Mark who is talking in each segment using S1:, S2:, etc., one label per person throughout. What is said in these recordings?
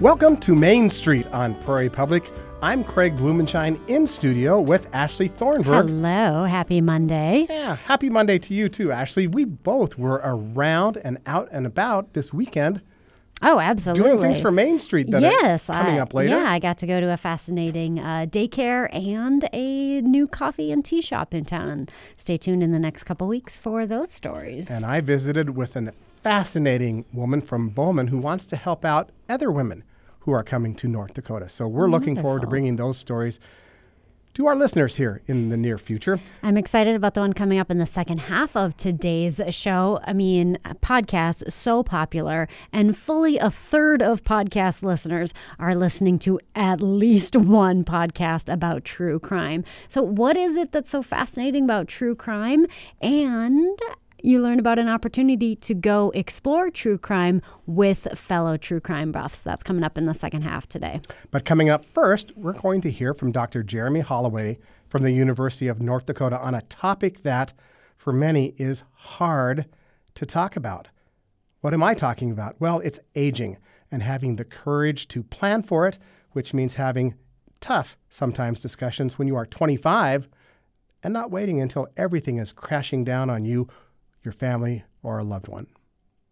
S1: Welcome to Main Street on Prairie Public. I'm Craig Blumenshine in studio with Ashley Thornburg.
S2: Hello, happy Monday.
S1: Yeah, happy Monday to you too, Ashley. We both were around and out and about this weekend
S2: Oh, absolutely.
S1: doing things for Main Street that
S2: yes,
S1: are coming
S2: I,
S1: up later.
S2: Yeah, I got to go to a fascinating uh, daycare and a new coffee and tea shop in town. Stay tuned in the next couple weeks for those stories.
S1: And I visited with a fascinating woman from Bowman who wants to help out other women who are coming to North Dakota. So we're looking forward to bringing those stories to our listeners here in the near future.
S2: I'm excited about the one coming up in the second half of today's show. I mean, podcasts so popular, and fully a third of podcast listeners are listening to at least one podcast about true crime. So, what is it that's so fascinating about true crime? And you learn about an opportunity to go explore true crime with fellow true crime buffs. That's coming up in the second half today.
S1: But coming up first, we're going to hear from Dr. Jeremy Holloway from the University of North Dakota on a topic that, for many, is hard to talk about. What am I talking about? Well, it's aging and having the courage to plan for it, which means having tough, sometimes, discussions when you are 25 and not waiting until everything is crashing down on you, your family, or a loved one.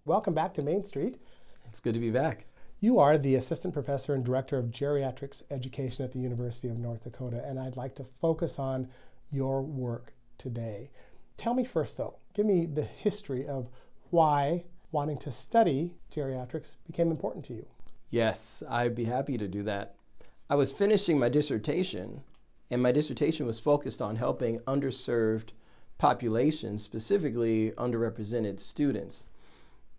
S1: Welcome back to Main Street.
S3: It's good to be back.
S1: You are the assistant professor and director of geriatrics education at the University of North Dakota, and I'd like to focus on your work today. Tell me first, though, give me the history of why wanting to study geriatrics became important to you.
S3: Yes, I'd be happy to do that. I was finishing my dissertation, and my dissertation was focused on helping underserved populations, specifically underrepresented students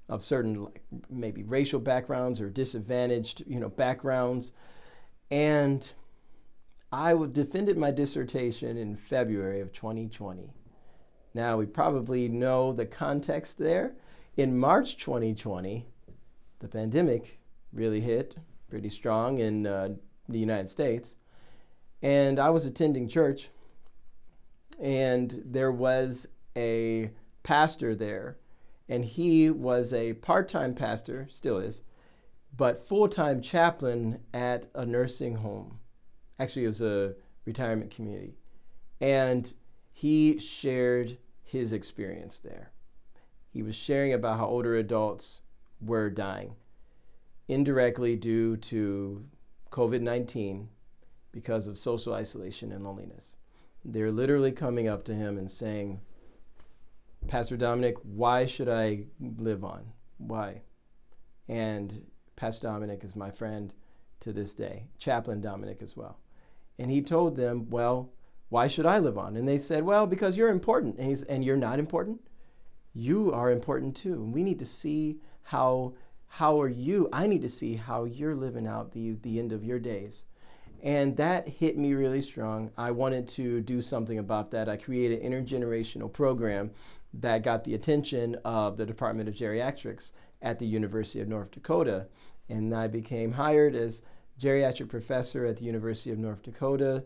S3: of certain maybe racial backgrounds or disadvantaged, you know, backgrounds. And i defended my dissertation in February of 2020. Now, we probably know the context there. In March 2020, the pandemic really hit pretty strong in uh, the United States. And I was attending church, and there was a pastor there, and he was a part time pastor, still is, but full time chaplain at a nursing home. Actually, it was a retirement community. And he shared his experience there. He was sharing about how older adults were dying indirectly due to COVID 19 because of social isolation and loneliness. They're literally coming up to him and saying, Pastor Dominic, why should I live on? Why? And Pastor Dominic is my friend to this day, Chaplain Dominic as well. And he told them, Well, why should I live on? And they said, Well, because you're important. And, he's, and you're not important? You are important too. And we need to see how how are you? I need to see how you're living out the, the end of your days. And that hit me really strong. I wanted to do something about that. I created an intergenerational program that got the attention of the Department of Geriatrics at the University of North Dakota. And I became hired as geriatric professor at the University of North Dakota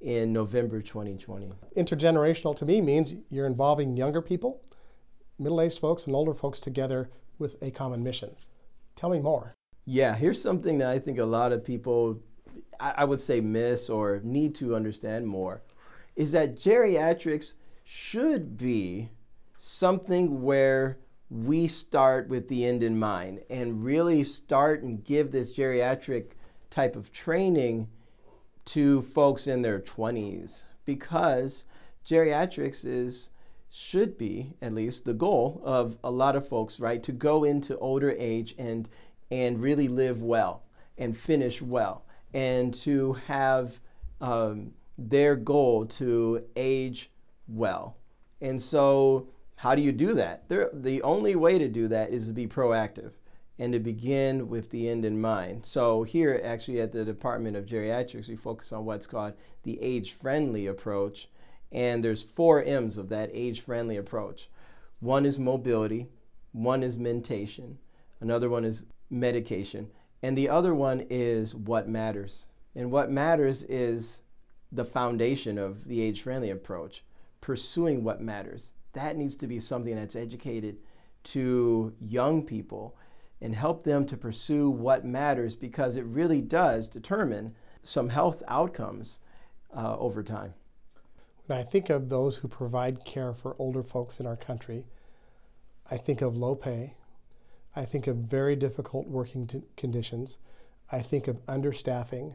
S3: in November 2020.
S1: Intergenerational to me means you're involving younger people, middle aged folks, and older folks together with a common mission. Tell me more.
S3: Yeah, here's something that I think a lot of people, I, would say, miss or need to understand more is that geriatrics should be something where we start with the end in mind and really start and give this geriatric type of training to folks in their 20s because geriatrics is should be at least the goal of a lot of folks right to go into older age and and really live well and finish well and to have um, their goal to age well and so how do you do that the only way to do that is to be proactive and to begin with the end in mind. So, here actually at the Department of Geriatrics, we focus on what's called the age friendly approach. And there's four M's of that age friendly approach one is mobility, one is mentation, another one is medication, and the other one is what matters. And what matters is the foundation of the age friendly approach, pursuing what matters. That needs to be something that's educated to young people and help them to pursue what matters because it really does determine some health outcomes uh, over time.
S1: When I think of those who provide care for older folks in our country, I think of low pay. I think of very difficult working t- conditions. I think of understaffing,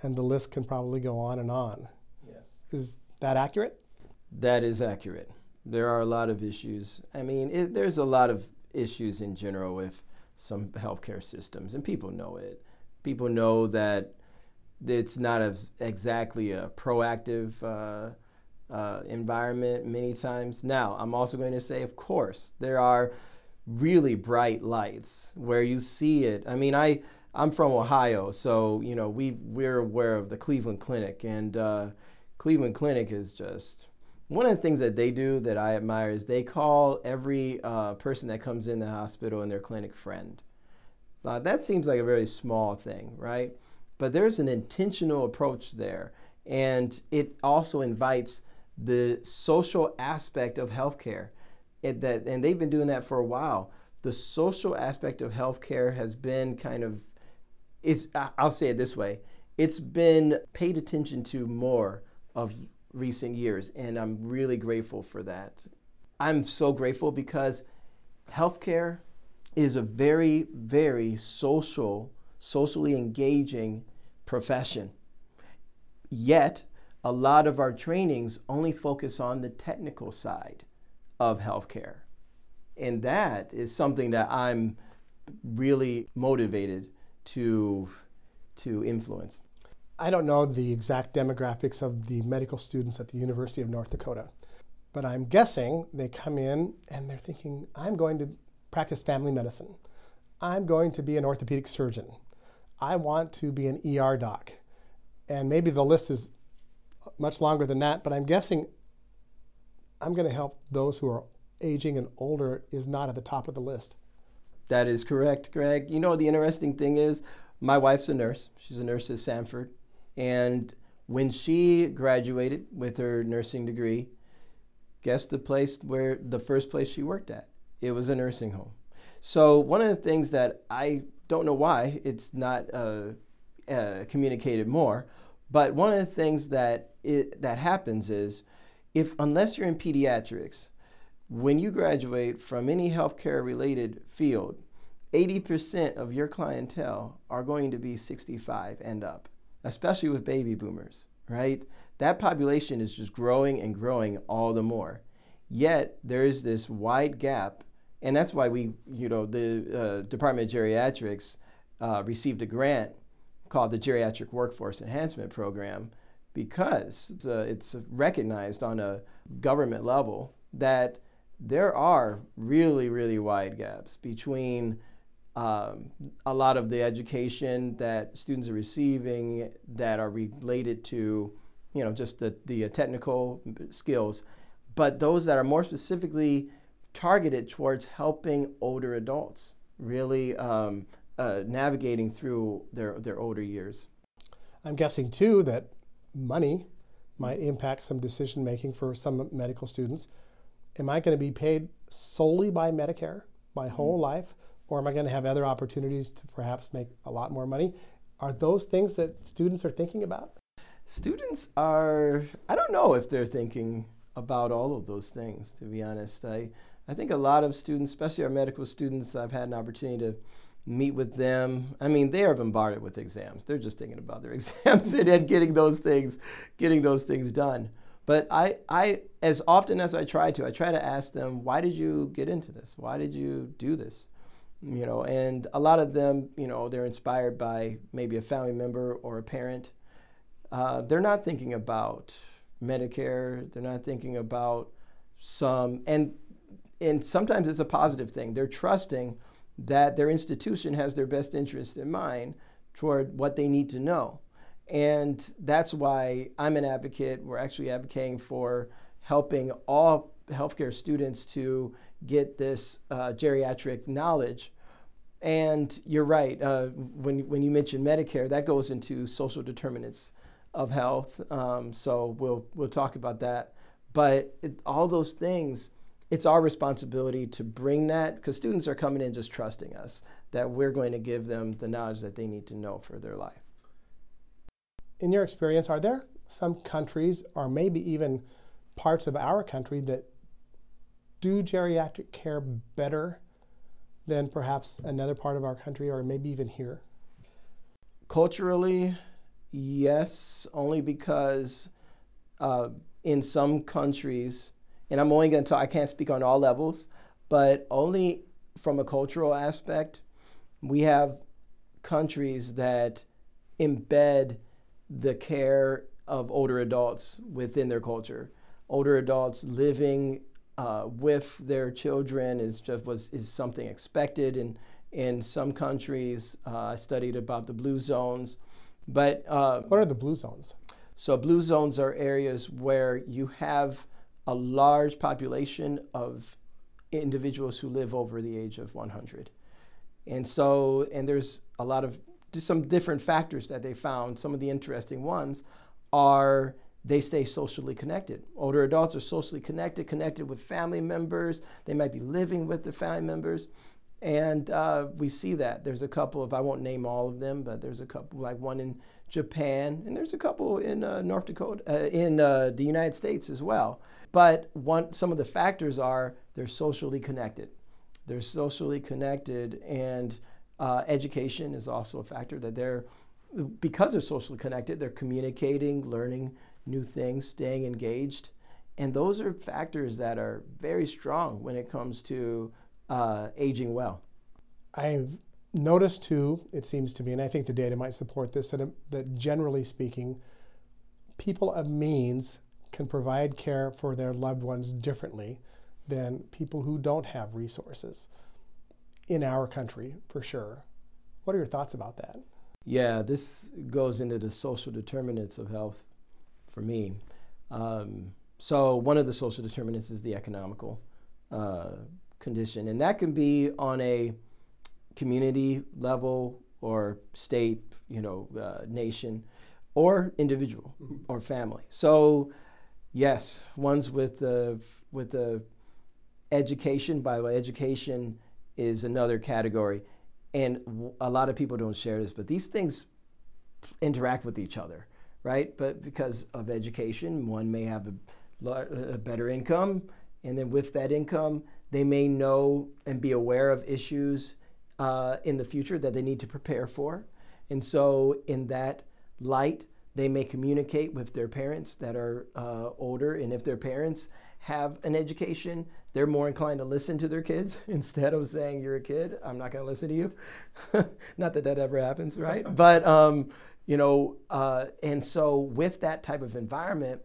S1: and the list can probably go on and on.
S3: Yes.
S1: Is that accurate?
S3: That is accurate. There are a lot of issues. I mean, it, there's a lot of issues in general with some healthcare systems, and people know it. People know that it's not a, exactly a proactive uh, uh, environment many times. Now, I'm also going to say, of course, there are really bright lights where you see it. I mean, I I'm from Ohio, so you know we we're aware of the Cleveland Clinic, and uh, Cleveland Clinic is just one of the things that they do that I admire is they call every uh, person that comes in the hospital in their clinic friend. Uh, that seems like a very small thing, right? But there's an intentional approach there, and it also invites the social aspect of healthcare. It, that, and they've been doing that for a while. The social aspect of healthcare has been kind of, it's, I'll say it this way, it's been paid attention to more of recent years, and I'm really grateful for that. I'm so grateful because healthcare is a very, very social, socially engaging profession. Yet, a lot of our trainings only focus on the technical side of healthcare. And that is something that I'm really motivated to, to influence.
S1: I don't know the exact demographics of the medical students at the University of North Dakota, but I'm guessing they come in and they're thinking, I'm going to practice family medicine. I'm going to be an orthopedic surgeon. I want to be an ER doc. And maybe the list is much longer than that, but I'm guessing I'm going to help those who are aging and older is not at the top of the list.
S3: That is correct, Greg. You know, the interesting thing is, my wife's a nurse. She's a nurse at Sanford. And when she graduated with her nursing degree, guess the place where the first place she worked at? It was a nursing home. So, one of the things that I don't know why it's not uh, uh, communicated more, but one of the things that it, that happens is if unless you're in pediatrics, when you graduate from any healthcare related field, 80% of your clientele are going to be 65 and up especially with baby boomers, right? That population is just growing and growing all the more. Yet there is this wide gap, and that's why we, you know, the uh, Department of Geriatrics uh, received a grant called the Geriatric Workforce Enhancement Program because it's, uh, it's recognized on a government level that there are really, really wide gaps between um, a lot of the education that students are receiving that are related to, you know, just the, the technical skills, but those that are more specifically targeted towards helping older adults really um, uh, navigating through their, their older years.
S1: I'm guessing too that money might impact some decision making for some medical students. Am I going to be paid solely by Medicare my whole mm-hmm. life? Or am I going to have other opportunities to perhaps make a lot more money? Are those things that students are thinking about?
S3: Students are, I don't know if they're thinking about all of those things, to be honest. I, I think a lot of students, especially our medical students, I've had an opportunity to meet with them. I mean, they are bombarded with exams. They're just thinking about their exams and getting those things, getting those things done. But I, I, as often as I try to, I try to ask them, why did you get into this? Why did you do this? you know, and a lot of them, you know, they're inspired by maybe a family member or a parent. Uh, they're not thinking about Medicare. They're not thinking about some, and and sometimes it's a positive thing. They're trusting that their institution has their best interest in mind toward what they need to know. And that's why I'm an advocate. We're actually advocating for helping all healthcare students to get this uh, geriatric knowledge. And you're right, uh, when, when you mention Medicare, that goes into social determinants of health. Um, so we'll, we'll talk about that. But it, all those things it's our responsibility to bring that because students are coming in just trusting us that we're going to give them the knowledge that they need to know for their life.
S1: In your experience, are there some countries or maybe even parts of our country that do geriatric care better than perhaps another part of our country or maybe even here?
S3: Culturally, yes, only because uh, in some countries, and I'm only going to talk, I can't speak on all levels, but only from a cultural aspect, we have countries that embed the care of older adults within their culture. Older adults living uh, with their children is just was is something expected in in some countries. Uh, I studied about the blue zones, but uh,
S1: what are the blue zones?
S3: So blue zones are areas where you have a large population of individuals who live over the age of 100. And so, and there's a lot of some different factors that they found. Some of the interesting ones are they stay socially connected. Older adults are socially connected, connected with family members. They might be living with the family members. And uh, we see that. There's a couple of, I won't name all of them, but there's a couple, like one in Japan, and there's a couple in uh, North Dakota, uh, in uh, the United States as well. But one, some of the factors are they're socially connected. They're socially connected, and uh, education is also a factor that they're, because they're socially connected, they're communicating, learning new things, staying engaged. And those are factors that are very strong when it comes to uh, aging well.
S1: I've noticed too, it seems to me, and I think the data might support this, that, that generally speaking, people of means can provide care for their loved ones differently than people who don't have resources in our country, for sure. What are your thoughts about that?
S3: Yeah, this goes into the social determinants of health for me. Um, so, one of the social determinants is the economical uh, condition, and that can be on a community level or state, you know, uh, nation, or individual mm-hmm. or family. So, yes, ones with the with the education. By the way, education is another category, and a lot of people don't share this, but these things interact with each other, right? But because of education, one may have a, a better income, and then with that income, they may know and be aware of issues uh, in the future that they need to prepare for. And so, in that light, they may communicate with their parents that are uh, older. And if their parents have an education, they're more inclined to listen to their kids instead of saying, You're a kid, I'm not going to listen to you. not that that ever happens, right? but, um, you know, uh, and so with that type of environment,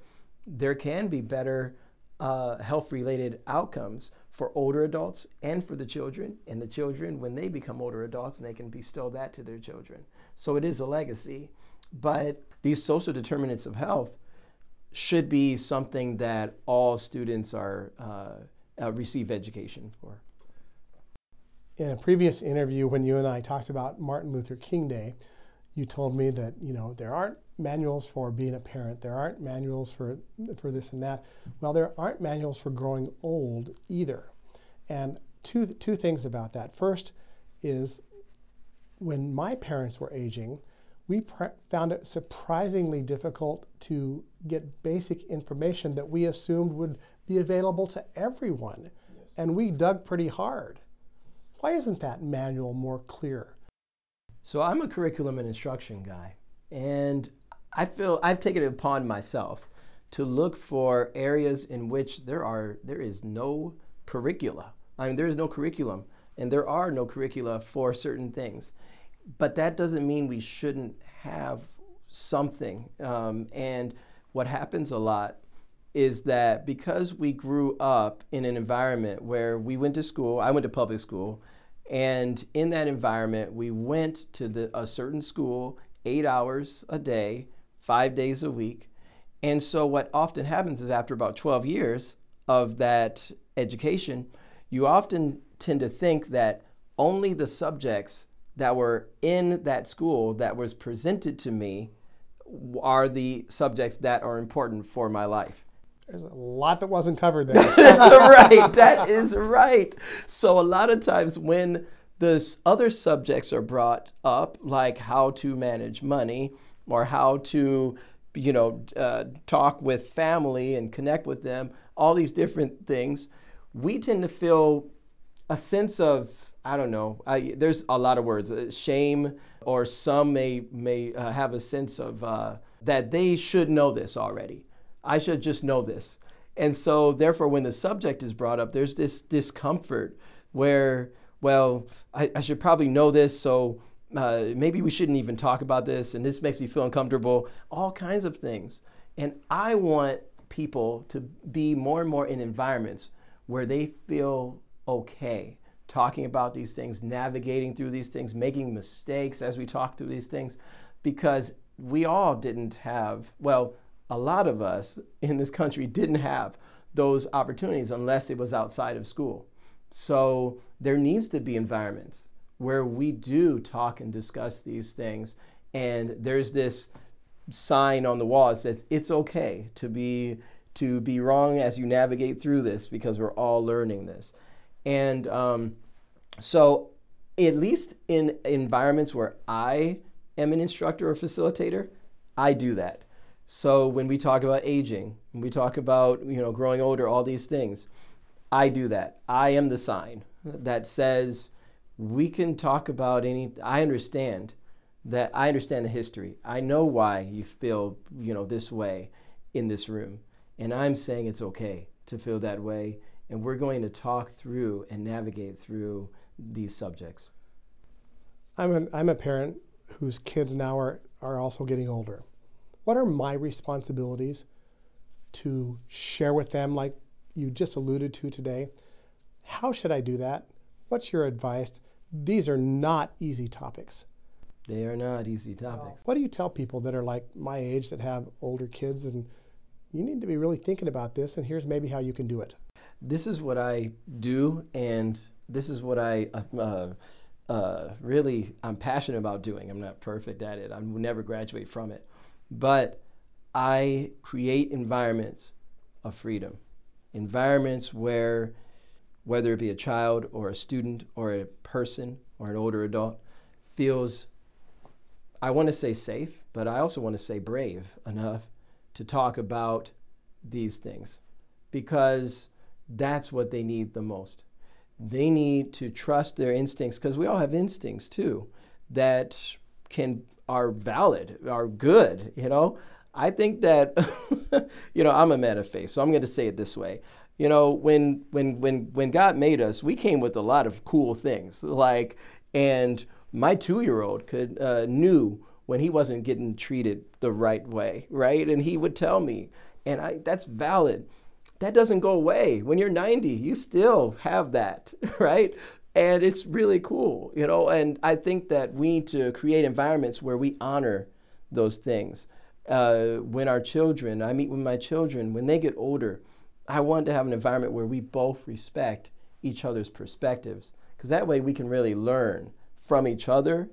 S3: there can be better uh, health related outcomes for older adults and for the children, and the children when they become older adults and they can bestow that to their children. So it is a legacy. But these social determinants of health should be something that all students are uh, uh, receive education for.
S1: In a previous interview, when you and I talked about Martin Luther King Day, you told me that you know there aren't manuals for being a parent. There aren't manuals for for this and that. Well, there aren't manuals for growing old either. And two two things about that. First is when my parents were aging, we pr- found it surprisingly difficult to get basic information that we assumed would be available to everyone. Yes. And we dug pretty hard. Why isn't that manual more clear?
S3: So I'm a curriculum and instruction guy, and I feel I've taken it upon myself to look for areas in which there are there is no curricula. I mean, there is no curriculum, and there are no curricula for certain things. But that doesn't mean we shouldn't have something. Um, and what happens a lot is that because we grew up in an environment where we went to school, I went to public school, and in that environment, we went to the, a certain school eight hours a day, five days a week. And so, what often happens is after about 12 years of that education, you often tend to think that only the subjects that were in that school that was presented to me are the subjects that are important for my life.
S1: There's a lot that wasn't covered there.
S3: That's right. That is right. So a lot of times when the other subjects are brought up, like how to manage money or how to, you know, uh, talk with family and connect with them, all these different things, we tend to feel a sense of I don't know. I, there's a lot of words, uh, shame, or some may may uh, have a sense of uh, that they should know this already. I should just know this, and so therefore, when the subject is brought up, there's this discomfort where, well, I, I should probably know this, so uh, maybe we shouldn't even talk about this, and this makes me feel uncomfortable. All kinds of things, and I want people to be more and more in environments where they feel okay talking about these things, navigating through these things, making mistakes as we talk through these things, because we all didn't have, well, a lot of us in this country didn't have those opportunities unless it was outside of school. So there needs to be environments where we do talk and discuss these things. And there's this sign on the wall that says it's okay to be to be wrong as you navigate through this because we're all learning this. And um, so, at least in environments where I am an instructor or facilitator, I do that. So when we talk about aging, when we talk about you know growing older, all these things, I do that. I am the sign that says we can talk about any. I understand that I understand the history. I know why you feel you know this way in this room, and I'm saying it's okay to feel that way and we're going to talk through and navigate through these subjects.
S1: I'm, an, I'm a parent whose kids now are, are also getting older. What are my responsibilities to share with them, like you just alluded to today? How should I do that? What's your advice? These are not easy topics.
S3: They are not easy topics.
S1: What do you tell people that are like my age that have older kids and you need to be really thinking about this and here's maybe how you can do it?
S3: this is what I do, and this is what I uh, uh, really I'm passionate about doing. I'm not perfect at it. I will never graduate from it, but I create environments of freedom, environments where whether it be a child or a student or a person or an older adult feels I want to say safe, but I also want to say brave enough to talk about these things because that's what they need the most. They need to trust their instincts because we all have instincts too that can are valid, are good, you know. I think that you know, I'm a man of faith, so I'm going to say it this way. You know, when when when when God made us, we came with a lot of cool things. Like and my 2-year-old could uh, knew when he wasn't getting treated the right way, right? And he would tell me, and I that's valid that doesn't go away. When you're 90, you still have that, right? And it's really cool, you know. And I think that we need to create environments where we honor those things. Uh, when our children, I meet with my children, when they get older, I want to have an environment where we both respect each other's perspectives, because that way we can really learn from each other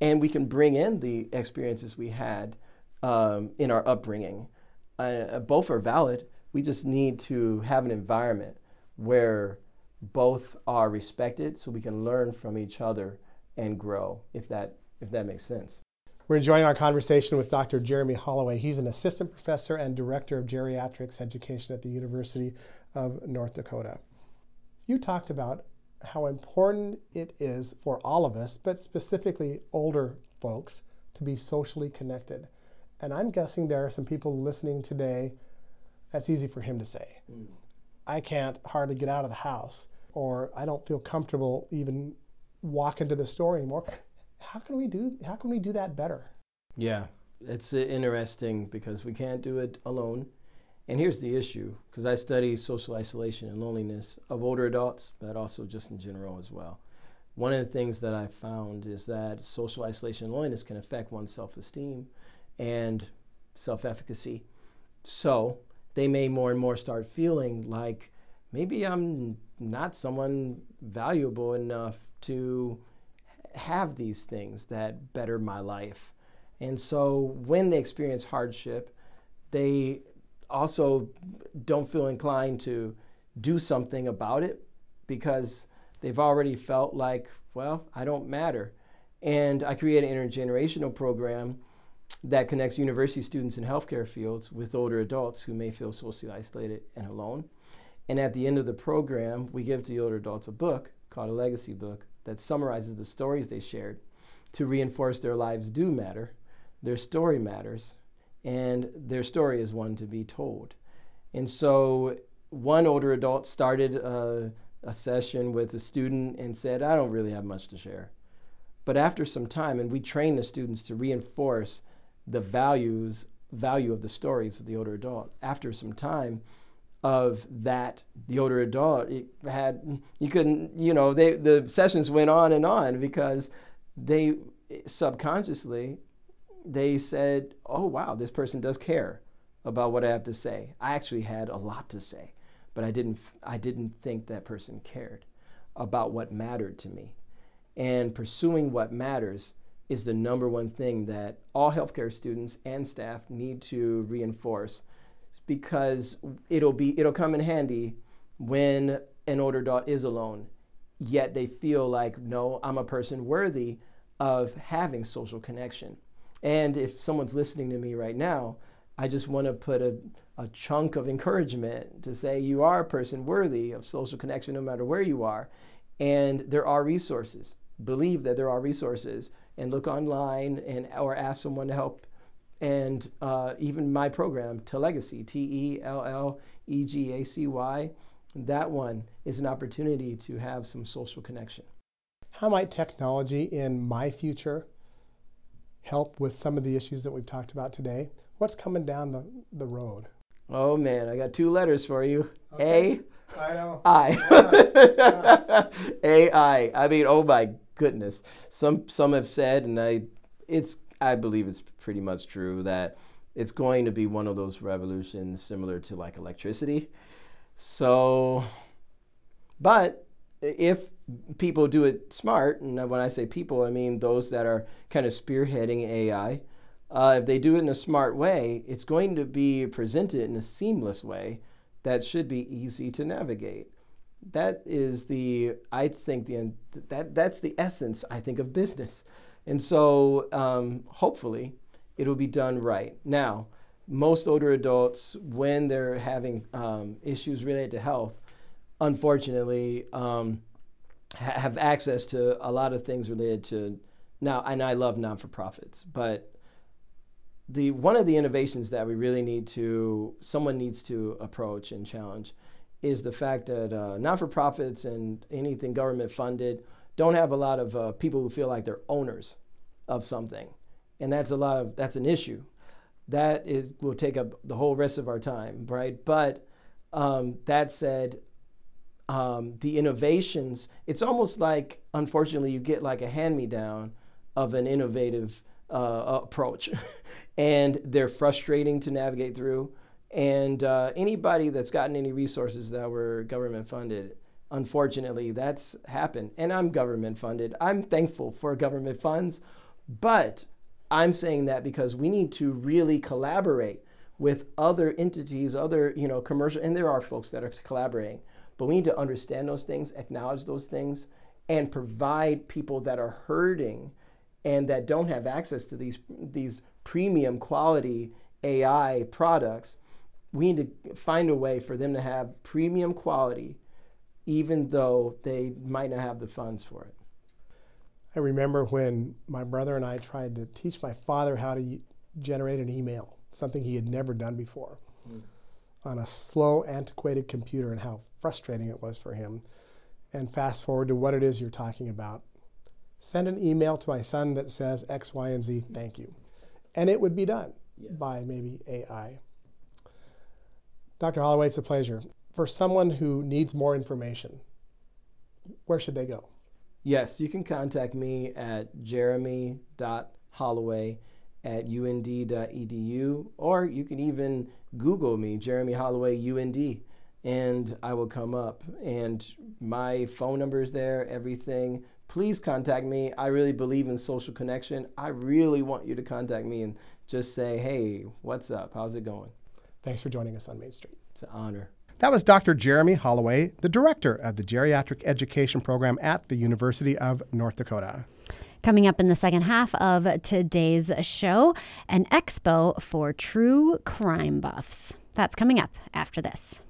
S3: and we can bring in the experiences we had um, in our upbringing. Uh, both are valid we just need to have an environment where both are respected so we can learn from each other and grow, if that, if that makes sense.
S1: We're enjoying our conversation with Dr. Jeremy Holloway. He's an assistant professor and director of geriatrics education at the University of North Dakota. You talked about how important it is for all of us, but specifically older folks, to be socially connected. And I'm guessing there are some people listening today that's easy for him to say. Mm. I can't hardly get out of the house, or I don't feel comfortable even walking to the store anymore. How can we do? How can we do that better?
S3: Yeah, it's uh, interesting because we can't do it alone. And here's the issue because I study social isolation and loneliness of older adults, but also just in general as well. One of the things that I found is that social isolation and loneliness can affect one's self esteem and self efficacy. So, they may more and more start feeling like maybe I'm not someone valuable enough to have these things that better my life. And so when they experience hardship, they also don't feel inclined to do something about it because they've already felt like, well, I don't matter. And I created an intergenerational program that connects university students in healthcare fields with older adults who may feel socially isolated and alone. And at the end of the program, we give to the older adults a book called a legacy book that summarizes the stories they shared to reinforce their lives do matter, their story matters, and their story is one to be told. And so one older adult started a, a session with a student and said, I don't really have much to share. But after some time, and we train the students to reinforce the values value of the stories of the older adult. After some time of that, the older adult had you couldn't you know they the sessions went on and on because they subconsciously they said, "Oh wow, this person does care about what I have to say." I actually had a lot to say, but I didn't I didn't think that person cared about what mattered to me. And pursuing what matters is the number one thing that all healthcare students and staff need to reinforce because it'll be it'll come in handy when an older adult is alone. Yet they feel like no i'm a person worthy of having social connection. And if someone's listening to me right now i just want to put a, a chunk of encouragement to say you are a person worthy of social connection no matter where you are. And there are resources. Believe that there are resources and look online and or ask someone to help. And uh, even my program, Tellegacy, T E L L E G A C Y, that one is an opportunity to have some social connection.
S1: How might technology in my future help with some of the issues that we've talked about today? What's coming down the, the road?
S3: Oh man, I got two letters for you. Okay.
S1: A I know.
S3: I. AI. I mean, oh my goodness. Some some have said, and I, it's I believe it's pretty much true that it's going to be one of those revolutions similar to like electricity. So, but if people do it smart, and when I say people, I mean those that are kind of spearheading AI. Uh, if they do it in a smart way, it's going to be presented in a seamless way that should be easy to navigate that is the I think the that that's the essence I think of business, and so um, hopefully it'll be done right. Now, most older adults when they're having um, issues related to health, unfortunately, um, ha- have access to a lot of things related to now. And I love non for profits, but the one of the innovations that we really need to someone needs to approach and challenge is the fact that uh, not for profits and anything government funded don't have a lot of uh, people who feel like they're owners of something. And that's a lot of, that's an issue. That is, will take up the whole rest of our time, right? But um, that said, um, the innovations, it's almost like, unfortunately, you get like a hand me down of an innovative uh, approach. and they're frustrating to navigate through. And uh, anybody that's gotten any resources that were government funded, unfortunately, that's happened. And I'm government funded. I'm thankful for government funds, but I'm saying that because we need to really collaborate with other entities, other, you know, commercial, and there are folks that are collaborating, but we need to understand those things, acknowledge those things, and provide people that are hurting and that don't have access to these, these premium quality AI products we need to find a way for them to have premium quality, even though they might not have the funds for it.
S1: I remember when my brother and I tried to teach my father how to generate an email, something he had never done before, mm. on a slow, antiquated computer, and how frustrating it was for him. And fast forward to what it is you're talking about. Send an email to my son that says X, Y, and Z, thank you. And it would be done yeah. by maybe AI. Dr. Holloway, it's a pleasure. For someone who needs more information, where should they go?
S3: Yes, you can contact me at jeremy.holloway at und.edu, or you can even Google me, Jeremy Holloway UND, and I will come up. And my phone number is there, everything. Please contact me. I really believe in social connection. I really want you to contact me and just say, hey, what's up? How's it going?
S1: Thanks for joining us on Main Street.
S3: It's an honor.
S1: That was Dr. Jeremy Holloway, the director of the Geriatric Education Program at the University of North Dakota.
S2: Coming up in the second half of today's show, an expo for true crime buffs. That's coming up after this.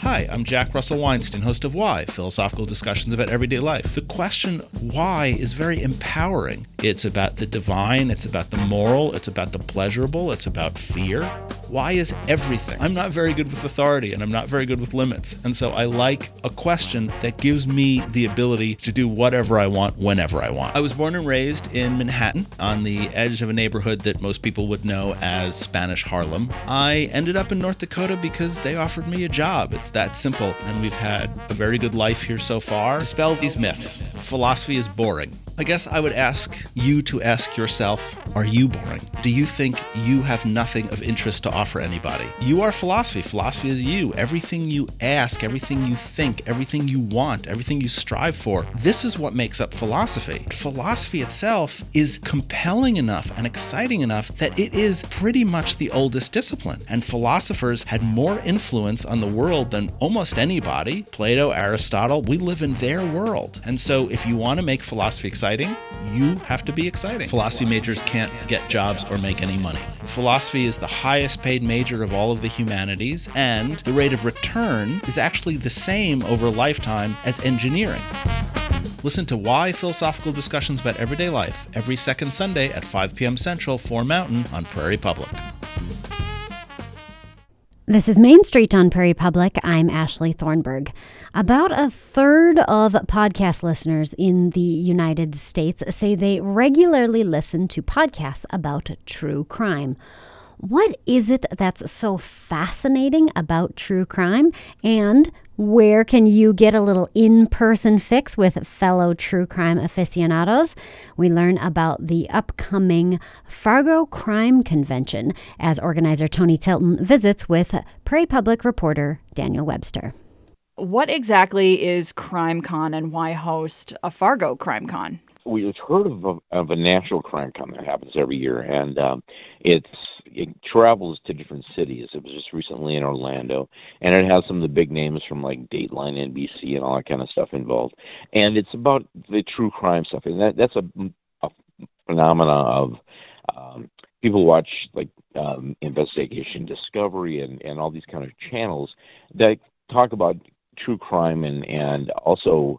S4: Hi, I'm Jack Russell Weinstein, host of Why Philosophical Discussions about Everyday Life. The question why is very empowering. It's about the divine, it's about the moral, it's about the pleasurable, it's about fear. Why is everything? I'm not very good with authority and I'm not very good with limits. And so I like a question that gives me the ability to do whatever I want whenever I want. I was born and raised in Manhattan on the edge of a neighborhood that most people would know as Spanish Harlem. I ended up in North Dakota because they offered me a job. It's that simple, and we've had a very good life here so far. Dispel these myths. Philosophy is boring. I guess I would ask you to ask yourself Are you boring? Do you think you have nothing of interest to offer anybody? You are philosophy. Philosophy is you. Everything you ask, everything you think, everything you want, everything you strive for. This is what makes up philosophy. Philosophy itself is compelling enough and exciting enough that it is pretty much the oldest discipline. And philosophers had more influence on the world than almost anybody. Plato, Aristotle, we live in their world. And so if you want to make philosophy exciting, you have to be exciting. Philosophy majors can't get jobs or make any money. Philosophy is the highest paid major of all of the humanities, and the rate of return is actually the same over a lifetime as engineering. Listen to Why Philosophical Discussions About Everyday Life every second Sunday at 5 p.m. Central, 4 Mountain on Prairie Public.
S2: This is Main Street on Prairie Public. I'm Ashley Thornburg. About a third of podcast listeners in the United States say they regularly listen to podcasts about true crime. What is it that's so fascinating about true crime? And where can you get a little in person fix with fellow true crime aficionados? We learn about the upcoming Fargo Crime Convention as organizer Tony Tilton visits with Prairie Public reporter Danielle Webster.
S5: What exactly is Crime Con and why host a Fargo Crime Con?
S6: We've heard of a, of a national crime con that happens every year, and um, it's it travels to different cities. It was just recently in Orlando, and it has some of the big names from like Dateline, NBC, and all that kind of stuff involved. And it's about the true crime stuff, and that that's a, a phenomena of um, people watch like um, Investigation Discovery and and all these kind of channels that talk about true crime and and also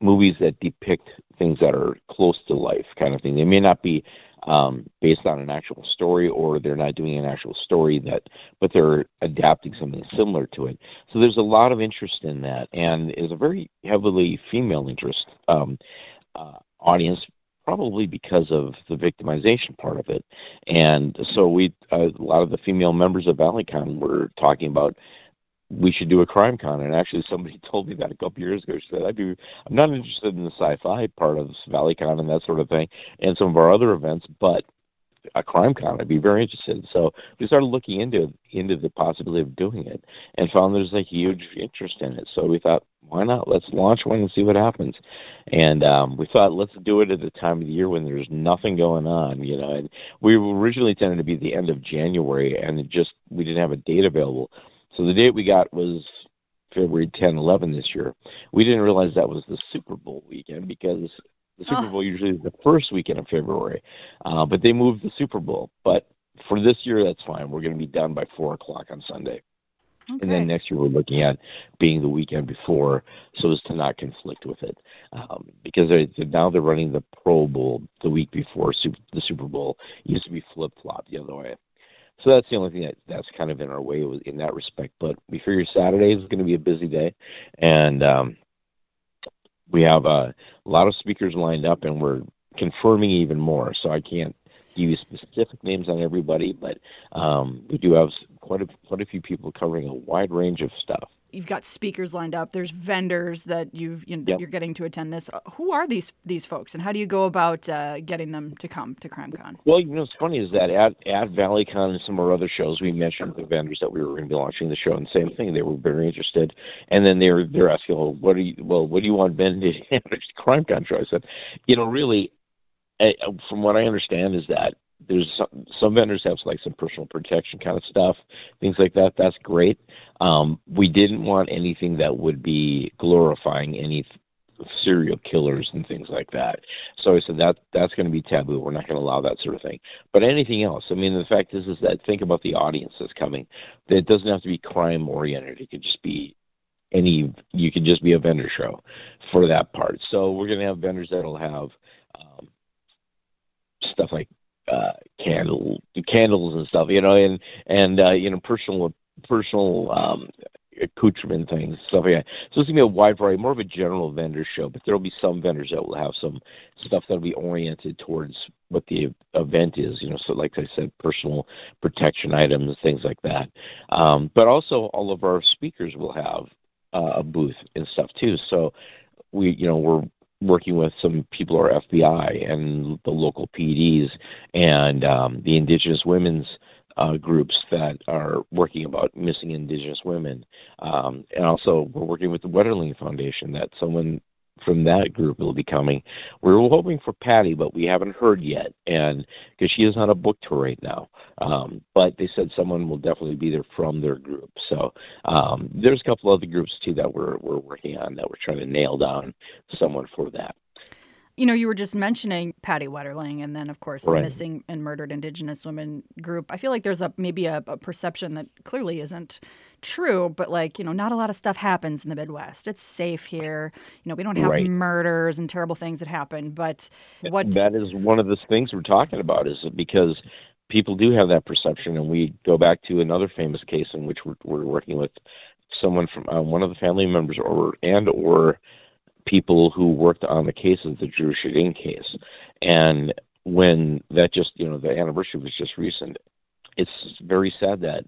S6: movies that depict things that are close to life kind of thing. They may not be um, based on an actual story or they're not doing an actual story that but they're adapting something similar to it so there's a lot of interest in that and is a very heavily female interest um, uh, audience probably because of the victimization part of it and so we uh, a lot of the female members of valleycon were talking about we should do a crime con. And actually, somebody told me that a couple years ago. She said, "I'd be, I'm not interested in the sci-fi part of ValleyCon and that sort of thing, and some of our other events, but a crime con, I'd be very interested." So we started looking into into the possibility of doing it, and found there's a huge interest in it. So we thought, why not? Let's launch one and see what happens. And um, we thought, let's do it at the time of the year when there's nothing going on, you know. And we originally intended to be the end of January, and it just we didn't have a date available. So the date we got was February 10, 11 this year. We didn't realize that was the Super Bowl weekend because the Super oh. Bowl usually is the first weekend of February, uh, but they moved the Super Bowl. But for this year, that's fine. We're going to be done by four o'clock on Sunday. Okay. And then next year we're looking at being the weekend before, so as to not conflict with it, um, because they're, now they're running the Pro Bowl the week before super, the Super Bowl. It used to be flip flop the other way. So that's the only thing that, that's kind of in our way in that respect. But we figure Saturday is going to be a busy day, and um, we have a lot of speakers lined up, and we're confirming even more. So I can't give you specific names on everybody, but um, we do have quite a quite a few people covering a wide range of stuff
S5: you've got speakers lined up. There's vendors that you've you know, yep. you're getting to attend this. Uh, who are these these folks, and how do you go about uh, getting them to come to CrimeCon?
S6: Well, you know, what's funny is that at at ValleyCon and some of our other shows, we mentioned the vendors that we were going to be launching the show, and same thing, they were very interested. And then they were they're asking, well, what do you well, what do you want Ben to CrimeCon show? I said, you know, really, from what I understand is that there's some, some vendors have like some personal protection kind of stuff, things like that. That's great. Um, we didn't want anything that would be glorifying any serial killers and things like that. So I said that that's going to be taboo. We're not going to allow that sort of thing. But anything else, I mean, the fact is, is that think about the audience that's coming. It doesn't have to be crime oriented. It could just be any. You could just be a vendor show for that part. So we're going to have vendors that'll have um, stuff like uh, candle candles and stuff, you know, and and uh, you know personal personal um, accoutrement things, stuff like that. So it's gonna be a wide variety, more of a general vendor show, but there'll be some vendors that will have some stuff that'll be oriented towards what the event is, you know. So like I said, personal protection items, things like that. Um, but also all of our speakers will have uh, a booth and stuff too. So we, you know, we're working with some people who are FBI and the local PDs and um, the Indigenous Women's uh, groups that are working about missing Indigenous women. Um, and also, we're working with the Wetterling Foundation that someone from that group will be coming. We are hoping for Patty, but we haven't heard yet, and because she is on a book tour right now. Um, but they said someone will definitely be there from their group. So um, there's a couple other groups too that we're we're working on that we're trying to nail down someone for that.
S5: You know, you were just mentioning Patty Wetterling, and then of course the missing and murdered Indigenous women group. I feel like there's a maybe a, a perception that clearly isn't true, but like, you know, not a lot of stuff happens in the Midwest. It's safe here. You know, we don't have right. murders and terrible things that happen. But what
S6: that is one of the things we're talking about is because people do have that perception, and we go back to another famous case in which we're, we're working with someone from uh, one of the family members or and or people who worked on the case of the Dru Sjodin case. And when that just, you know, the anniversary was just recent, it's very sad that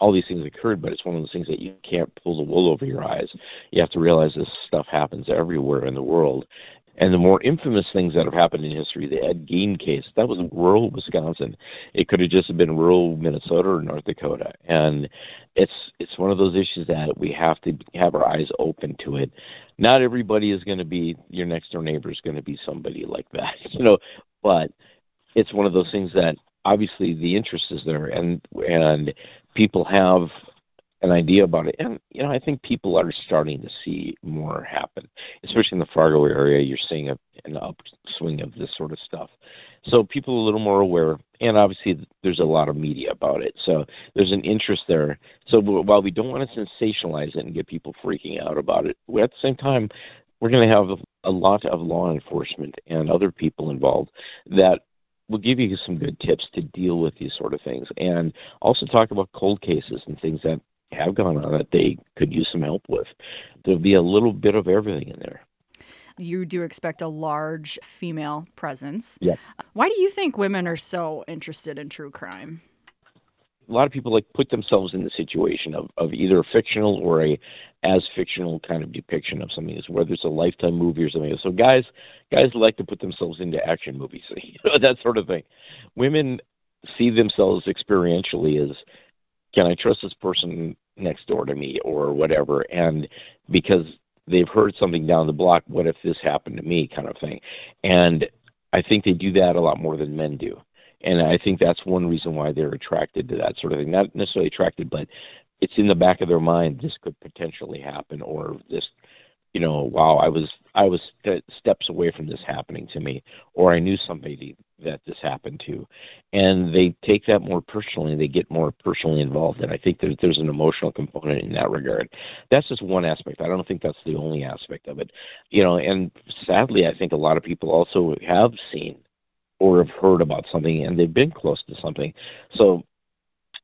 S6: all these things occurred, but it's one of those things that you can't pull the wool over your eyes. You have to realize this stuff happens everywhere in the world. And the more infamous things that have happened in history, the Ed Gein case, that was rural Wisconsin. It could have just been rural Minnesota or North Dakota. And it's it's one of those issues that we have to have our eyes open to it. Not everybody is going to be your next door neighbor is going to be somebody like that, you know. But it's one of those things that obviously the interest is there, and and people have an idea about it. And you know, I think people are starting to see more happen, especially in the Fargo area. You're seeing a, an upswing of this sort of stuff. So people are a little more aware, and obviously there's a lot of media about it. So there's an interest there. So while we don't want to sensationalize it and get people freaking out about it, at the same time, we're going to have a lot of law enforcement and other people involved that will give you some good tips to deal with these sort of things and also talk about cold cases and things that have gone on that they could use some help with. There'll be a little bit of everything in there.
S5: You do expect a large female presence.
S6: Yeah.
S5: Why do you think women are so interested in true crime?
S6: A lot of people like put themselves in the situation of, of either a fictional or a as fictional kind of depiction of something, whether it's a lifetime movie or something. So guys guys like to put themselves into action movies, you know, that sort of thing. Women see themselves experientially as can I trust this person next door to me or whatever? And because they've heard something down the block, what if this happened to me kind of thing. And I think they do that a lot more than men do. And I think that's one reason why they're attracted to that sort of thing. Not necessarily attracted, but it's in the back of their mind this could potentially happen or this you know, wow, I was I was st- steps away from this happening to me, or I knew somebody that this happened to, and they take that more personally. They get more personally involved, and I think there's there's an emotional component in that regard. That's just one aspect. I don't think that's the only aspect of it, you know. And sadly, I think a lot of people also have seen or have heard about something, and they've been close to something, so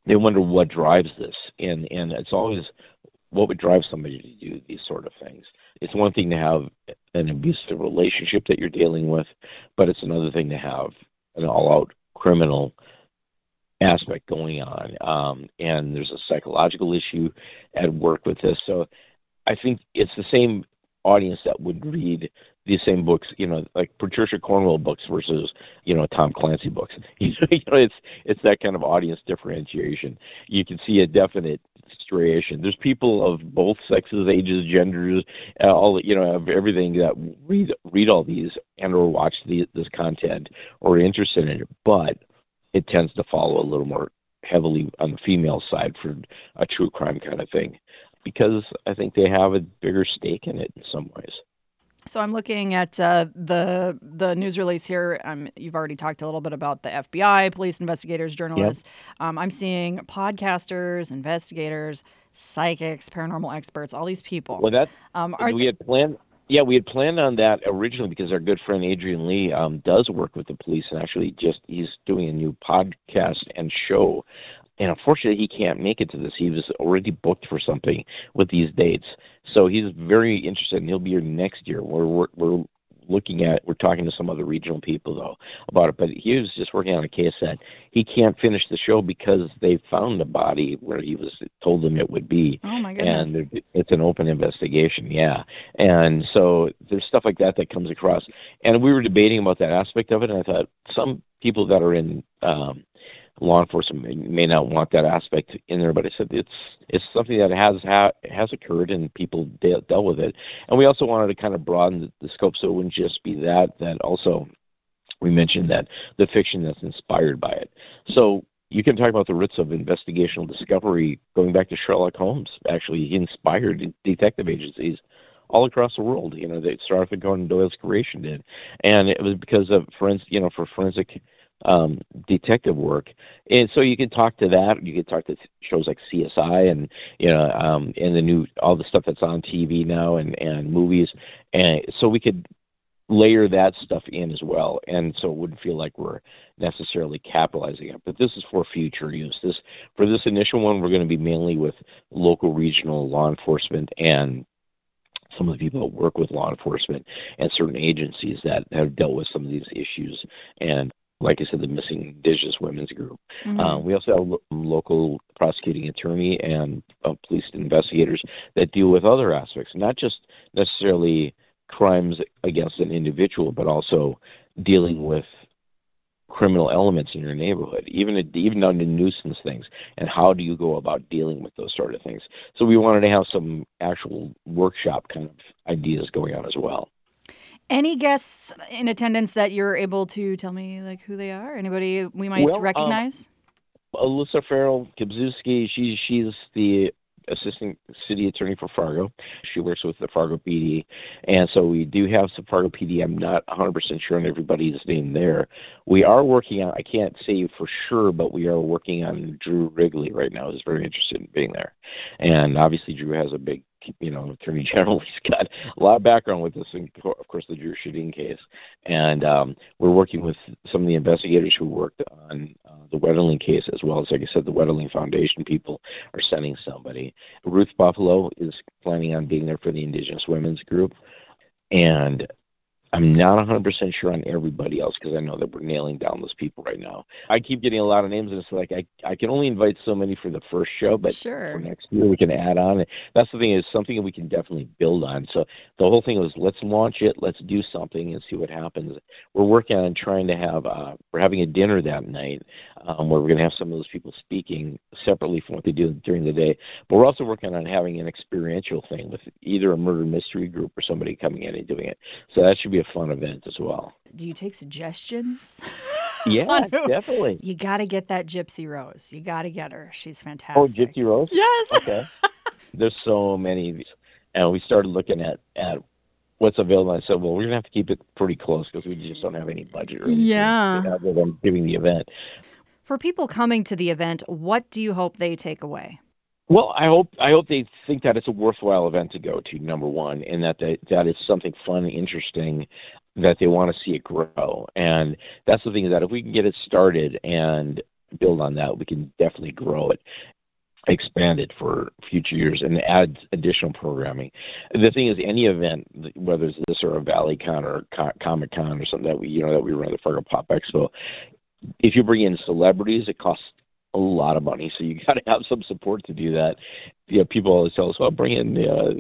S6: they wonder what drives this, and and it's always what would drive somebody to do these sort of things it's one thing to have an abusive relationship that you're dealing with, but it's another thing to have an all-out criminal aspect going on. Um, and there's a psychological issue at work with this. So I think it's the same audience that would read these same books, you know, like Patricia Cornwell books versus, you know, Tom Clancy books. you know, it's it's that kind of audience differentiation. You can see a definite striation. There's people of both sexes, ages, genders, uh, all you know, of everything that read read all these and or watch the, this content or are interested in it. But it tends to follow a little more heavily on the female side for a true crime kind of thing because I think they have a bigger stake in it in some ways.
S5: So I'm looking at uh, the the news release here. Um, you've already talked a little bit about the FBI, police investigators, journalists. Yep. Um, I'm seeing podcasters, investigators, psychics, paranormal experts, all these people.
S6: Well, that um, are we had planned. Yeah, we had planned on that originally because our good friend Adrian Lee um, does work with the police and actually just he's doing a new podcast and show. And unfortunately, he can't make it to this. He was already booked for something with these dates, so he's very interested, and he'll be here next year. We're we're, we're looking at we're talking to some other regional people though about it. But he was just working on a case that he can't finish the show because they found the body where he was told them it would be.
S5: Oh my goodness.
S6: and it's an open investigation yeah. And so there's stuff like that that comes across. And we were debating about that aspect of it and i thought some people that are in um law enforcement may, may not want that aspect in there, but I said it's it's something that has ha- has occurred and people de- dealt with it. And we also wanted to kind of broaden the, the scope so it wouldn't just be that. That also we mentioned that the fiction that's inspired by it. So you can talk about the roots of investigational discovery going back to Sherlock Holmes. Actually, he inspired detective agencies all across the world. You know, they started with Conan Doyle's creation did, and it was because of forensic, you know, for forensic um, detective work. And so you can talk to that. You can talk to shows like CSI and you know um, and the new all the stuff that's on TV now and and movies. And so we could layer that stuff in as well, and so it wouldn't feel like we're necessarily capitalizing it. But this is for future use. This for this initial one, we're going to be mainly with local, regional law enforcement and some of the people that work with law enforcement and certain agencies that have dealt with some of these issues and like I said, the Missing Indigenous Women's Group. Mm-hmm. Um, we also have lo- local prosecuting attorney and uh, police investigators that deal with other aspects, not just necessarily crimes against an individual, but also dealing with criminal elements in your neighborhood, even even on the nuisance things, and how do you go about dealing with those sort of things. So we wanted to have some actual workshop kind of ideas going on as well.
S5: Any guests in attendance that you're able to tell me like who they are? Anybody we might well, um, recognize?
S6: Um, Alyssa Farrell Kibzuski, she she's the assistant city attorney for Fargo. She works with the Fargo PD, and so we do have some Fargo PD. I'm not 100% sure on everybody's name there. We are working on. I can't say for sure, but we are working on Drew Wrigley right now. Is very interested in being there, and obviously Drew has a big you know, attorney general. He's got a lot of background with this, and of course, the Dru Sjodin case. And um, we're working with some of the investigators who worked on uh, the Wetterling case, as well as, like I said, the Wetterling Foundation people are sending somebody. Ruth Buffalo is planning on being there for the Indigenous Women's Group. And I'm not 100% sure on everybody else because I know that we're nailing down those people right now. I keep getting a lot of names, and it's like I, I can only invite so many for the first show, but
S5: sure.
S6: for next year we can add on. That's the thing is something that we can definitely build on. So the whole thing was let's launch it, let's do something and see what happens. We're working on trying to have uh, we're having a dinner that night um, where we're going to have some of those people speaking separately from what they do during the day. But we're also working on having an experiential thing with either a murder mystery group or somebody coming in and doing it. So that should be a fun event as well.
S5: Do you take suggestions?
S6: Yeah, definitely.
S5: You got to get that Gypsy Rose. You got to get her. She's
S6: oh,
S5: fantastic. Oh.
S6: Gypsy Rose?
S5: Yes.
S6: Okay. There's so many of these. And we started looking at, at what's available. I said, well, we're going to have to keep it pretty close because we just don't have any budget or
S5: Yeah.
S6: other than giving the event.
S5: For people coming to the event, what do you hope they take away?
S6: Well, I hope I hope they think that it's a worthwhile event to go to. Number one, and that they, that is something fun, and interesting, that they want to see it grow. And that's the thing is that if we can get it started and build on that, we can definitely grow it, expand it for future years, and add additional programming. The thing is, any event, whether it's this or a ValleyCon or Co- Comic Con or something that we you know that we run the Fargo Pop Expo, if you bring in celebrities, it costs a lot of money. So you got to have some support to do that. You know, people always tell us, "Well, bring in uh,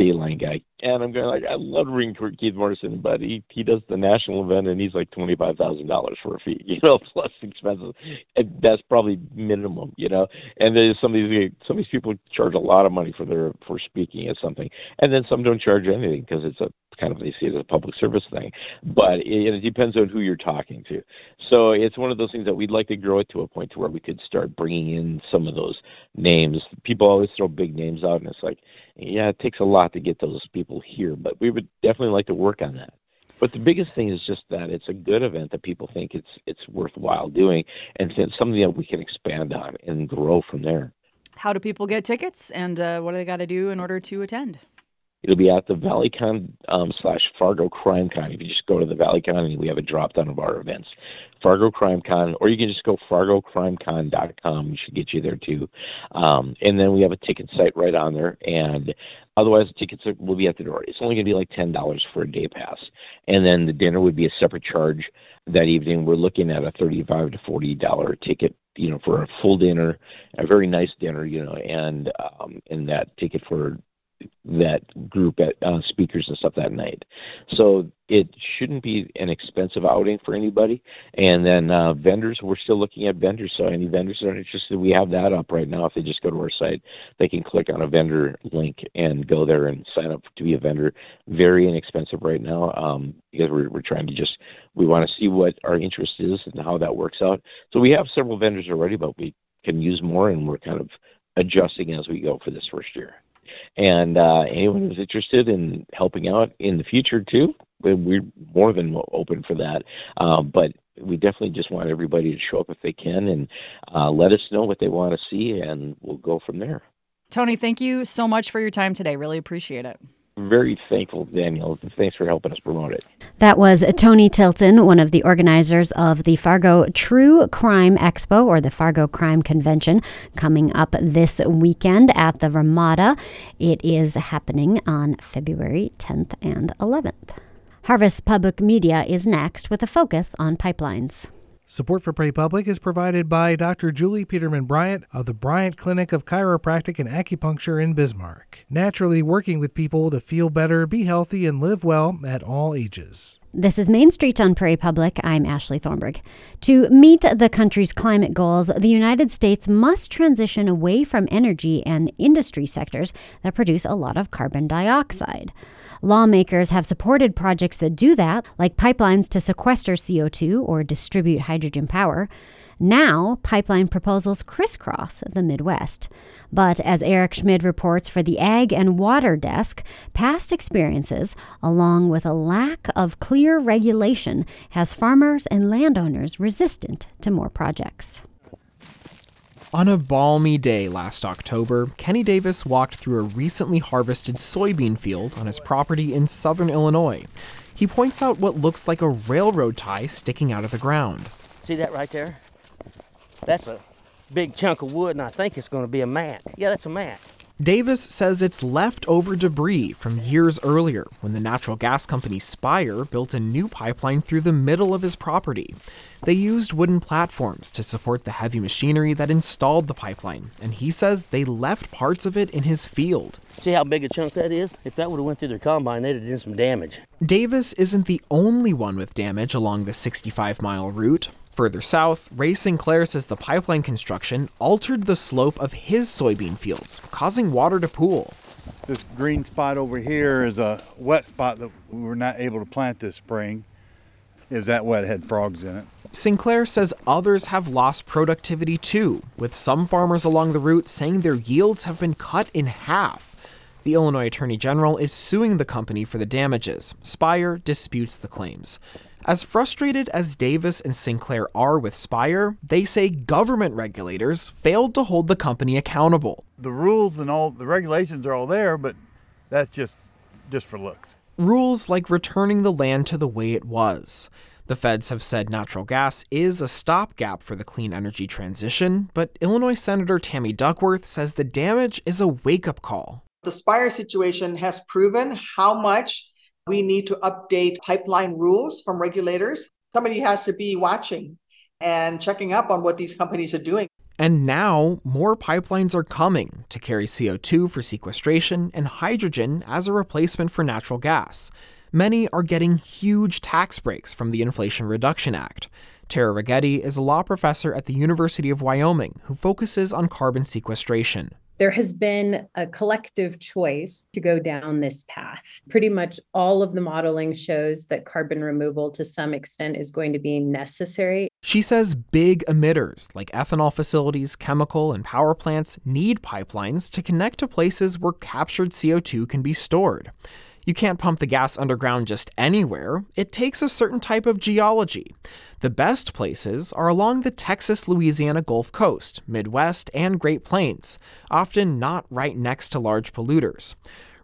S6: Dateline guy. And I'm going like, I love ring Keith Morrison, but he he does the national event and he's like twenty five thousand dollars for a fee, you know, plus expenses. And that's probably minimum, you know. And there's some of these some of these people charge a lot of money for their for speaking at something, and then some don't charge anything because it's a kind of they see it as a public service thing. But it, it depends on who you're talking to. So it's one of those things that we'd like to grow it to a point to where we could start bringing in some of those names. People always throw big names out, and it's like yeah, it takes a lot to get those people here, but we would definitely like to work on that. But the biggest thing is just that it's a good event that people think it's it's worthwhile doing, and it's something that we can expand on and grow from there.
S5: How do people get tickets, and uh, what do they got to do in order to attend?
S6: It'll be at the ValleyCon um, slash Fargo Crime Con. If you just go to the ValleyCon, we have a drop down of our events. Fargo Crime Con, or you can just go fargocrimecon.com. We should get you there too. Um, and then we have a ticket site right on there. And otherwise, the tickets will be at the door. It's only going to be like $10 for a day pass. And then the dinner would be a separate charge that evening. We're looking at a 35 to $40 ticket you know, for a full dinner, a very nice dinner, you know, and um, and that ticket for that group at uh, speakers and stuff that night. So it shouldn't be an expensive outing for anybody. And then uh, vendors, we're still looking at vendors. So any vendors that are interested, we have that up right now. If they just go to our site, they can click on a vendor link and go there and sign up to be a vendor. Very inexpensive right now um, because we're, we're trying to just, we want to see what our interest is and how that works out. So we have several vendors already, but we can use more and we're kind of adjusting as we go for this first year. And uh, anyone who's interested in helping out in the future too, we're more than open for that. Uh, but we definitely just want everybody to show up if they can and uh, let us know what they want to see, and we'll go from there.
S5: Tony, thank you so much for your time today. Really appreciate it
S6: very thankful, Danielle. Thanks for helping us promote it.
S2: That was Tony Tilton, one of the organizers of the Fargo True Crime Expo or the Fargo Crime Convention, coming up this weekend at the Ramada. It is happening on February 10th and 11th. Harvest Public Media is next with a focus on pipelines.
S7: Support for Prairie Public is provided by Dr. Julie Peterman Bryant of the Bryant Clinic of Chiropractic and Acupuncture in Bismarck, naturally working with people to feel better, be healthy, and live well at all ages.
S2: This is Main Street on Prairie Public. I'm Ashley Thornberg. To meet the country's climate goals, the United States must transition away from energy and industry sectors that produce a lot of carbon dioxide. Lawmakers have supported projects that do that, like pipelines to sequester CO2 or distribute hydrogen power. Now, pipeline proposals crisscross the Midwest. But as Eric Schmid reports for the Ag and Water Desk, past experiences, along with a lack of clear regulation, has farmers and landowners resistant to more projects.
S8: On a balmy day last October, Kenny Davis walked through a recently harvested soybean field on his property in southern Illinois. He points out what looks like a railroad tie sticking out of the ground.
S9: See that right there? That's a big chunk of wood, and I think it's going to be a mat. Yeah, that's a mat.
S8: Davis says it's leftover debris from years earlier when the natural gas company Spire built a new pipeline through the middle of his property. They used wooden platforms to support the heavy machinery that installed the pipeline, and he says they left parts of it in his field.
S9: See how big a chunk that is? If that would have went through their combine, they'd have done some damage.
S8: Davis isn't the only one with damage along the 65-mile route. Further south, Ray Sinclair says the pipeline construction altered the slope of his soybean fields, causing water to pool.
S10: This green spot over here is a wet spot that we were not able to plant this spring. Was that wet, had frogs in it.
S8: Sinclair says others have lost productivity too, with some farmers along the route saying their yields have been cut in half. The Illinois Attorney General is suing the company for the damages. Spire disputes the claims. As frustrated as Davis and Sinclair are with Spire, they say government regulators failed to hold the company accountable.
S10: The rules and all the regulations are all there, but that's just just for looks.
S8: Rules like returning the land to the way it was. The feds have said natural gas is a stopgap for the clean energy transition, but Illinois Senator Tammy Duckworth says the damage is a wake up call.
S11: The Spire situation has proven how much we need to update pipeline rules from regulators. Somebody has to be watching and checking up on what these companies are doing.
S8: And now, more pipelines are coming to carry CO2 for sequestration and hydrogen as a replacement for natural gas. Many are getting huge tax breaks from the Inflation Reduction Act. Tara Righetti is a law professor at the University of Wyoming who focuses on carbon sequestration
S12: there has been a collective choice to go down this path. Pretty much all of the modeling shows that carbon removal to some extent is going to be necessary.
S8: She says big emitters like ethanol facilities, chemical, and power plants need pipelines to connect to places where captured CO2 can be stored. You can't pump the gas underground just anywhere. It takes a certain type of geology. The best places are along the Texas Louisiana Gulf Coast, Midwest, and Great Plains, often not right next to large polluters.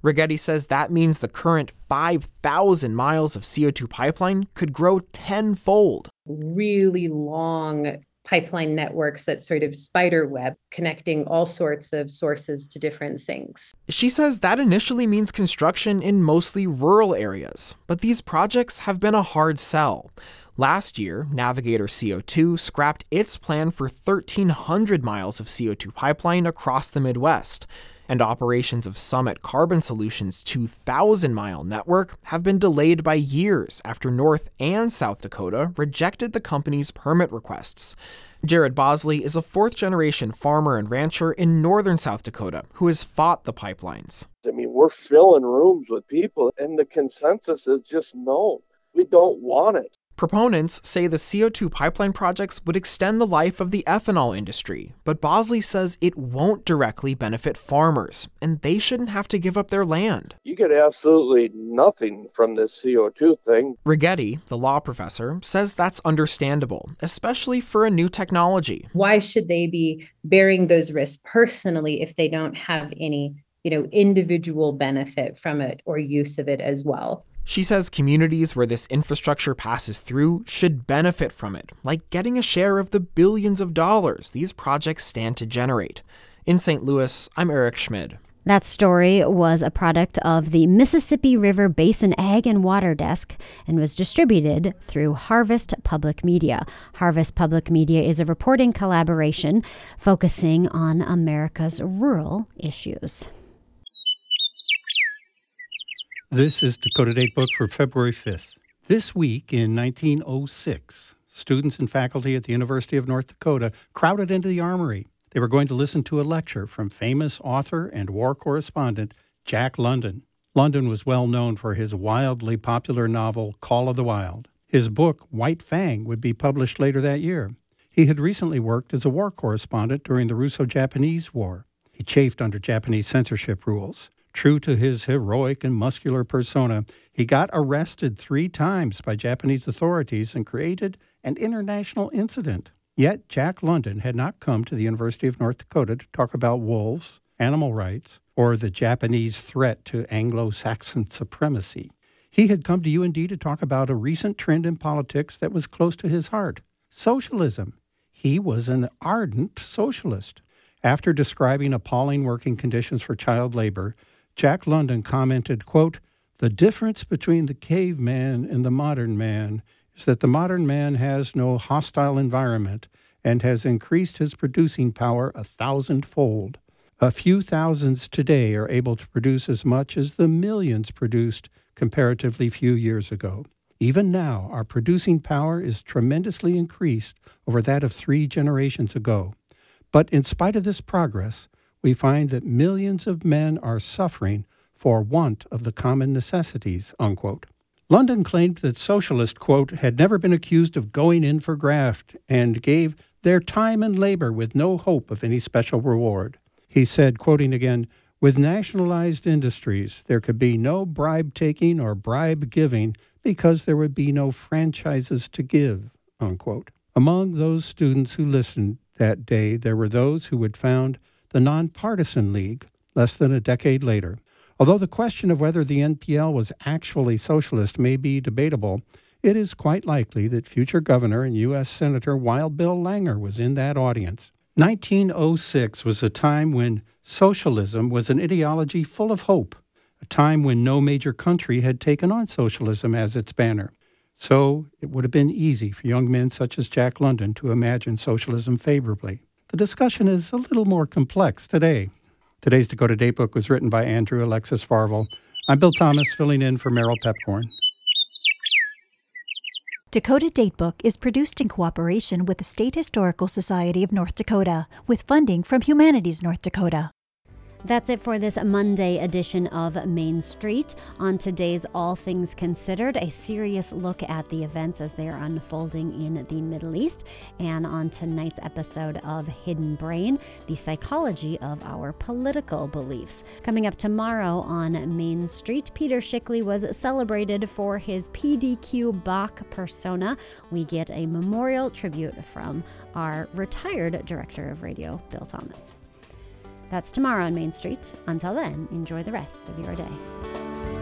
S8: Righetti says that means the current 5,000 miles of CO2 pipeline could grow tenfold.
S12: Really long pipeline networks that sort of spider web connecting all sorts of sources to different sinks.
S8: She says that initially means construction in mostly rural areas, but these projects have been a hard sell. Last year, Navigator CO2 scrapped its plan for 1,300 miles of CO2 pipeline across the Midwest and operations of Summit Carbon Solutions' 2,000 mile network have been delayed by years after North and South Dakota rejected the company's permit requests. Jared Bosley is a fourth generation farmer and rancher in northern South Dakota who has fought the pipelines.
S13: I mean, we're filling rooms with people, and the consensus is just no, we don't want it.
S8: Proponents say the CO2 pipeline projects would extend the life of the ethanol industry, but Bosley says it won't directly benefit farmers, and they shouldn't have to give up their land.
S13: You get absolutely nothing from this CO2 thing.
S8: Righetti, the law professor, says that's understandable, especially for a new technology.
S12: Why should they be bearing those risks personally if they don't have any, you know, individual benefit from it or use of it as well?
S8: She says communities where this infrastructure passes through should benefit from it, like getting a share of the billions of dollars these projects stand to generate. In St. Louis, I'm Eric Schmid.
S2: That story was a product of the Mississippi River Basin Ag and Water Desk and was distributed through Harvest Public Media. Harvest Public Media is a reporting collaboration focusing on America's rural issues.
S14: This is Dakota Datebook for February 5th. This week in 1906, students and faculty at the University of North Dakota crowded into the armory. They were going to listen to a lecture from famous author and war correspondent Jack London. London was well known for his wildly popular novel Call of the Wild. His book, White Fang, would be published later that year. He had recently worked as a war correspondent during the Russo Japanese War. He chafed under Japanese censorship rules. True to his heroic and muscular persona, he got arrested three times by Japanese authorities and created an international incident. Yet Jack London had not come to the University of North Dakota to talk about wolves, animal rights, or the Japanese threat to Anglo Saxon supremacy. He had come to UND to talk about a recent trend in politics that was close to his heart socialism. He was an ardent socialist. After describing appalling working conditions for child labor, Jack London commented, quote, The difference between the caveman and the modern man is that the modern man has no hostile environment and has increased his producing power a thousandfold. A few thousands today are able to produce as much as the millions produced comparatively few years ago. Even now, our producing power is tremendously increased over that of three generations ago. But in spite of this progress, we find that millions of men are suffering for want of the common necessities, unquote. London claimed that socialists, quote, had never been accused of going in for graft and gave their time and labor with no hope of any special reward. He said, quoting again, with nationalized industries, there could be no bribe taking or bribe giving because there would be no franchises to give, unquote. Among those students who listened that day, there were those who had found the Nonpartisan League less than a decade later. Although the question of whether the NPL was actually socialist may be debatable, it is quite likely that future Governor and U.S. Senator Wild Bill Langer was in that audience. 1906 was a time when socialism was an ideology full of hope, a time when no major country had taken on socialism as its banner. So it would have been easy for young men such as Jack London to imagine socialism favorably. The discussion is a little more complex today. Today's Dakota Datebook was written by Andrew Alexis Varvel. I'm Bill Thomas, filling in for Merrill Piepkorn.
S15: Dakota Datebook is produced in cooperation with the State Historical Society of North Dakota with funding from Humanities North Dakota.
S2: That's it for this Monday edition of Main Street. On today's All Things Considered, a serious look at the events as they are unfolding in the Middle East. And on tonight's episode of Hidden Brain, the psychology of our political beliefs. Coming up tomorrow on Main Street, Peter Schickele was celebrated for his PDQ Bach persona. We get a memorial tribute from our retired director of radio, Bill Thomas. That's tomorrow on Main Street. Until then, enjoy the rest of your day.